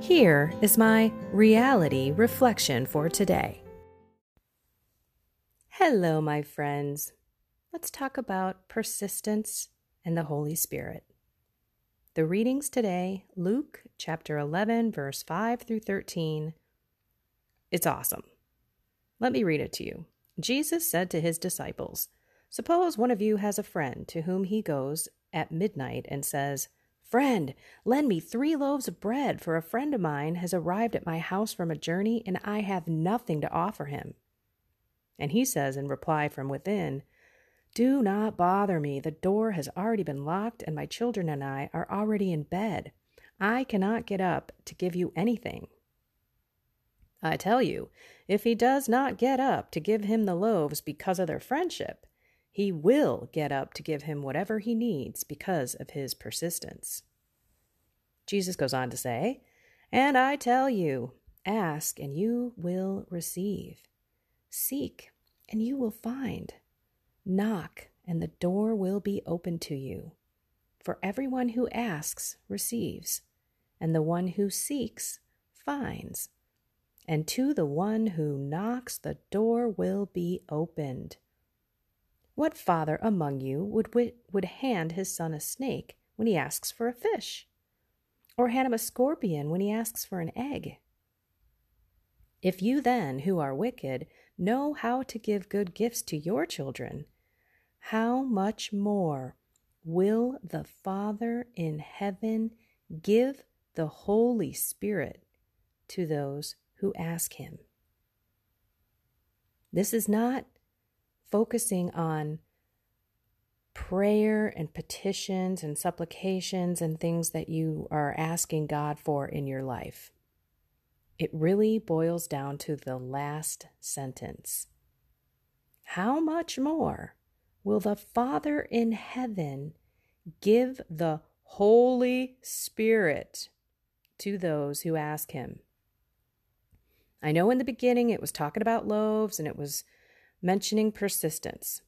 Here is my reality reflection for today. Hello, my friends. Let's talk about persistence and the Holy Spirit. The readings today Luke chapter 11, verse 5 through 13. It's awesome. Let me read it to you. Jesus said to his disciples, Suppose one of you has a friend to whom he goes at midnight and says, Friend, lend me three loaves of bread, for a friend of mine has arrived at my house from a journey, and I have nothing to offer him. And he says in reply from within, Do not bother me. The door has already been locked, and my children and I are already in bed. I cannot get up to give you anything. I tell you, if he does not get up to give him the loaves because of their friendship, he will get up to give him whatever he needs because of his persistence. Jesus goes on to say, And I tell you, ask and you will receive, seek and you will find, knock and the door will be open to you. For everyone who asks receives, and the one who seeks finds, and to the one who knocks the door will be opened. What father among you would, would hand his son a snake when he asks for a fish? Or hand him a scorpion when he asks for an egg? If you then, who are wicked, know how to give good gifts to your children, how much more will the Father in heaven give the Holy Spirit to those who ask him? This is not focusing on prayer and petitions and supplications and things that you are asking God for in your life. It really boils down to the last sentence. How much more will the Father in heaven give the Holy Spirit to those who ask Him? I know in the beginning it was talking about loaves and it was mentioning persistence.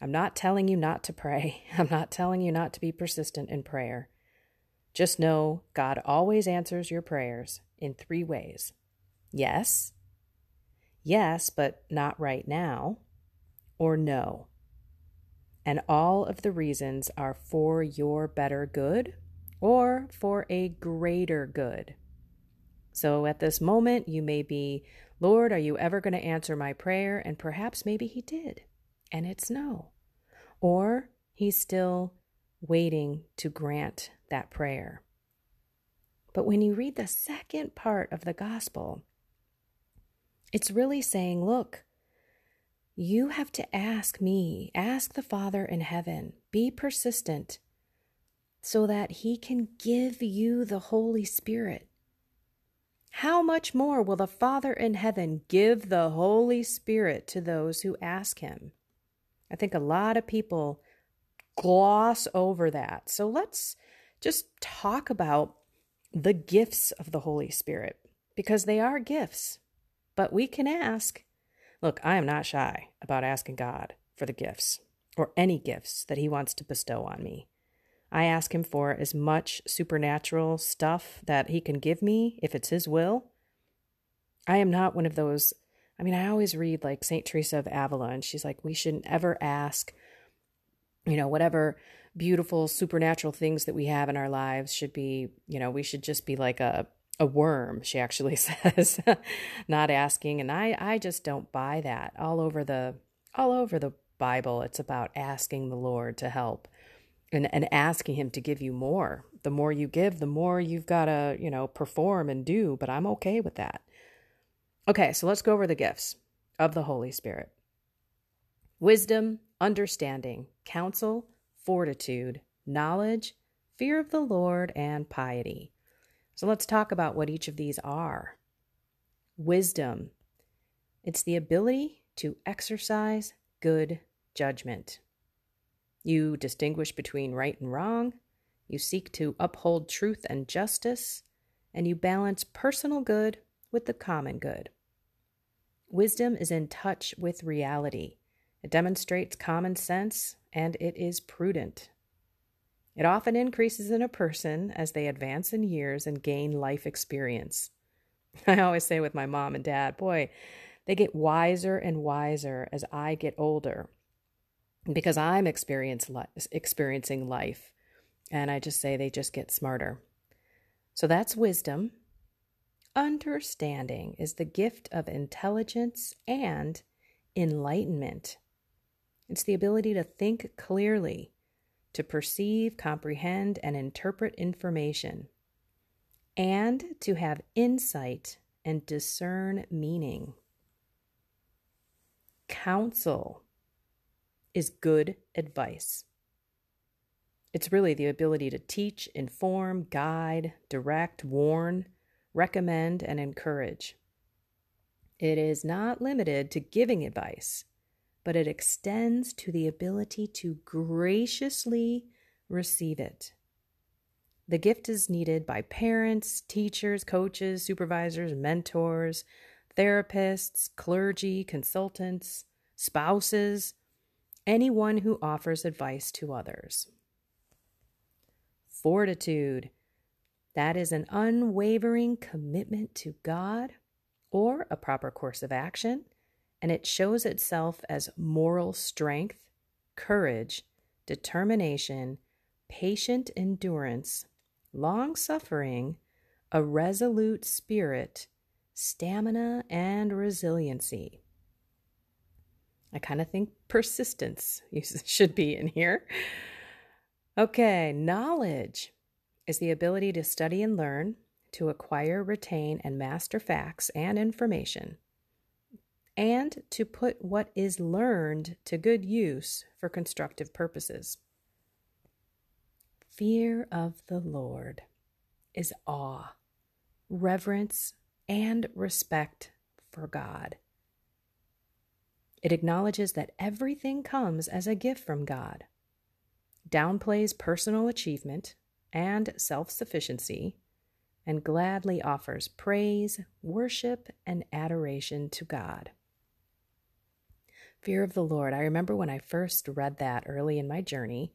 I'm not telling you not to pray. I'm not telling you not to be persistent in prayer. Just know God always answers your prayers in three ways yes, yes, but not right now, or no. And all of the reasons are for your better good or for a greater good. So at this moment, you may be Lord, are you ever going to answer my prayer? And perhaps maybe he did, and it's no. Or he's still waiting to grant that prayer. But when you read the second part of the gospel, it's really saying, look, you have to ask me, ask the Father in heaven, be persistent so that he can give you the Holy Spirit how much more will the Father in heaven give the Holy Spirit to those who ask him? I think a lot of people gloss over that. So let's just talk about the gifts of the Holy Spirit because they are gifts. But we can ask. Look, I am not shy about asking God for the gifts or any gifts that He wants to bestow on me. I ask him for as much supernatural stuff that he can give me if it's his will. I am not one of those. I mean, I always read like St. Teresa of Avila, and she's like, we shouldn't ever ask, you know, whatever beautiful supernatural things that we have in our lives should be, you know, we should just be like a, a worm, she actually says, not asking. And I, I just don't buy that. All over the all over the Bible, it's about asking the Lord to help and, and asking him to give you more. The more you give, the more you've got to, you know, perform and do, but I'm okay with that. Okay, so let's go over the gifts of the Holy Spirit. Wisdom, understanding, counsel, fortitude, knowledge, fear of the Lord, and piety. So let's talk about what each of these are. Wisdom, it's the ability to exercise good judgment. You distinguish between right and wrong, you seek to uphold truth and justice, and you balance personal good with the common good. Wisdom is in touch with reality. It demonstrates common sense and it is prudent. It often increases in a person as they advance in years and gain life experience. I always say with my mom and dad, boy, they get wiser and wiser as I get older because I'm experience experiencing life. And I just say they just get smarter. So that's wisdom. Understanding is the gift of intelligence and enlightenment. It's the ability to think clearly, to perceive, comprehend, and interpret information, and to have insight and discern meaning. Counsel is good advice. It's really the ability to teach, inform, guide, direct, warn, recommend, and encourage. It is not limited to giving advice, but it extends to the ability to graciously receive it. The gift is needed by parents, teachers, coaches, supervisors, mentors, therapists, clergy, consultants, spouses, anyone who offers advice to others. Fortitude. That is an unwavering commitment to God or a proper course of action, and it shows itself as moral strength, courage, determination, patient endurance, long suffering, a resolute spirit, stamina, and resiliency. I kind of think persistence should be in here. Okay, knowledge is the ability to study and learn, to acquire, retain, and master facts and information, and to put what is learned to good use for constructive purposes. Fear of the Lord is awe, reverence, and respect for God. It acknowledges that everything comes as a gift from God, downplays personal achievement and self sufficiency, and gladly offers praise, worship, and adoration to God. Fear of the Lord. I remember when I first read that early in my journey,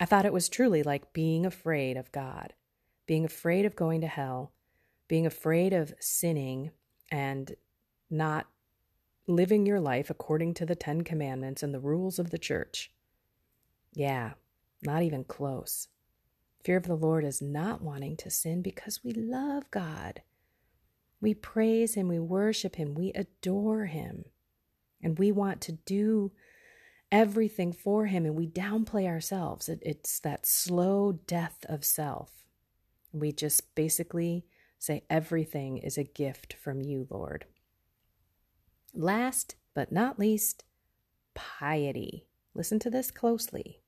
I thought it was truly like being afraid of God, being afraid of going to hell, being afraid of sinning and not living your life according to the Ten Commandments and the rules of the church. Yeah, not even close. Fear of the Lord is not wanting to sin because we love God. We praise Him, we worship Him, we adore Him, and we want to do everything for Him, and we downplay ourselves. It, it's that slow death of self. We just basically say, Everything is a gift from you, Lord. Last but not least, piety. Listen to this closely.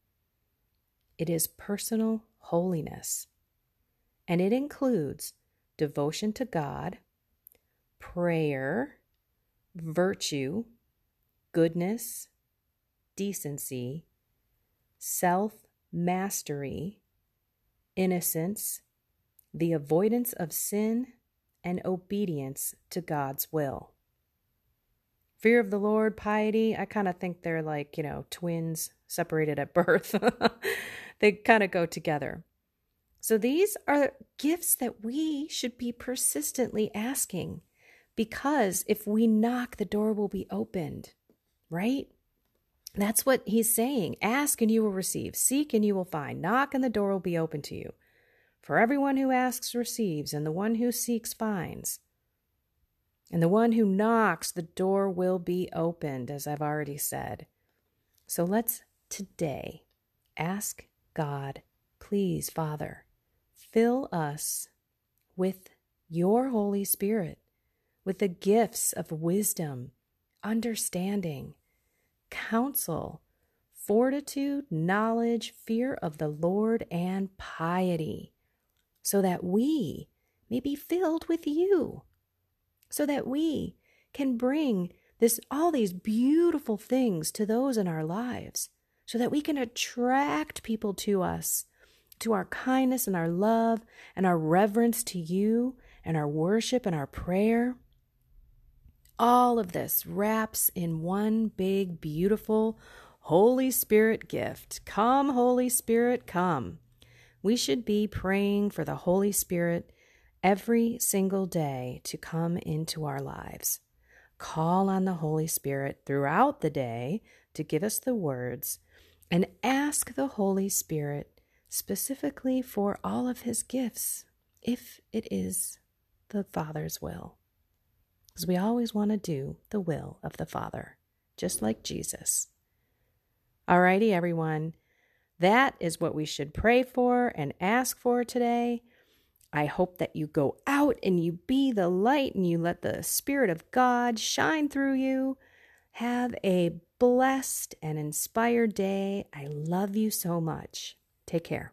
It is personal holiness, and it includes devotion to God, prayer, virtue, goodness, decency, self mastery, innocence, the avoidance of sin, and obedience to God's will. Fear of the Lord, piety, I kind of think they're like, you know, twins separated at birth. they kind of go together. So these are gifts that we should be persistently asking because if we knock, the door will be opened, right? That's what he's saying. Ask and you will receive, seek and you will find, knock and the door will be open to you. For everyone who asks receives, and the one who seeks finds. And the one who knocks, the door will be opened, as I've already said. So let's today ask God, please, Father, fill us with your Holy Spirit, with the gifts of wisdom, understanding, counsel, fortitude, knowledge, fear of the Lord, and piety, so that we may be filled with you, so that we can bring this all these beautiful things to those in our lives, so that we can attract people to us, to our kindness and our love and our reverence to you and our worship and our prayer. All of this wraps in one big, beautiful Holy Spirit gift. Come, Holy Spirit, come. We should be praying for the Holy Spirit every single day to come into our lives. Call on the Holy Spirit throughout the day to give us the words and ask the Holy Spirit specifically for all of his gifts if it is the Father's will because we always want to do the will of the Father, just like Jesus. Alrighty, everyone. That is what we should pray for and ask for today. I hope that you go out and you be the light and you let the Spirit of God shine through you. Have a blessed and inspired day. I love you so much. Take care.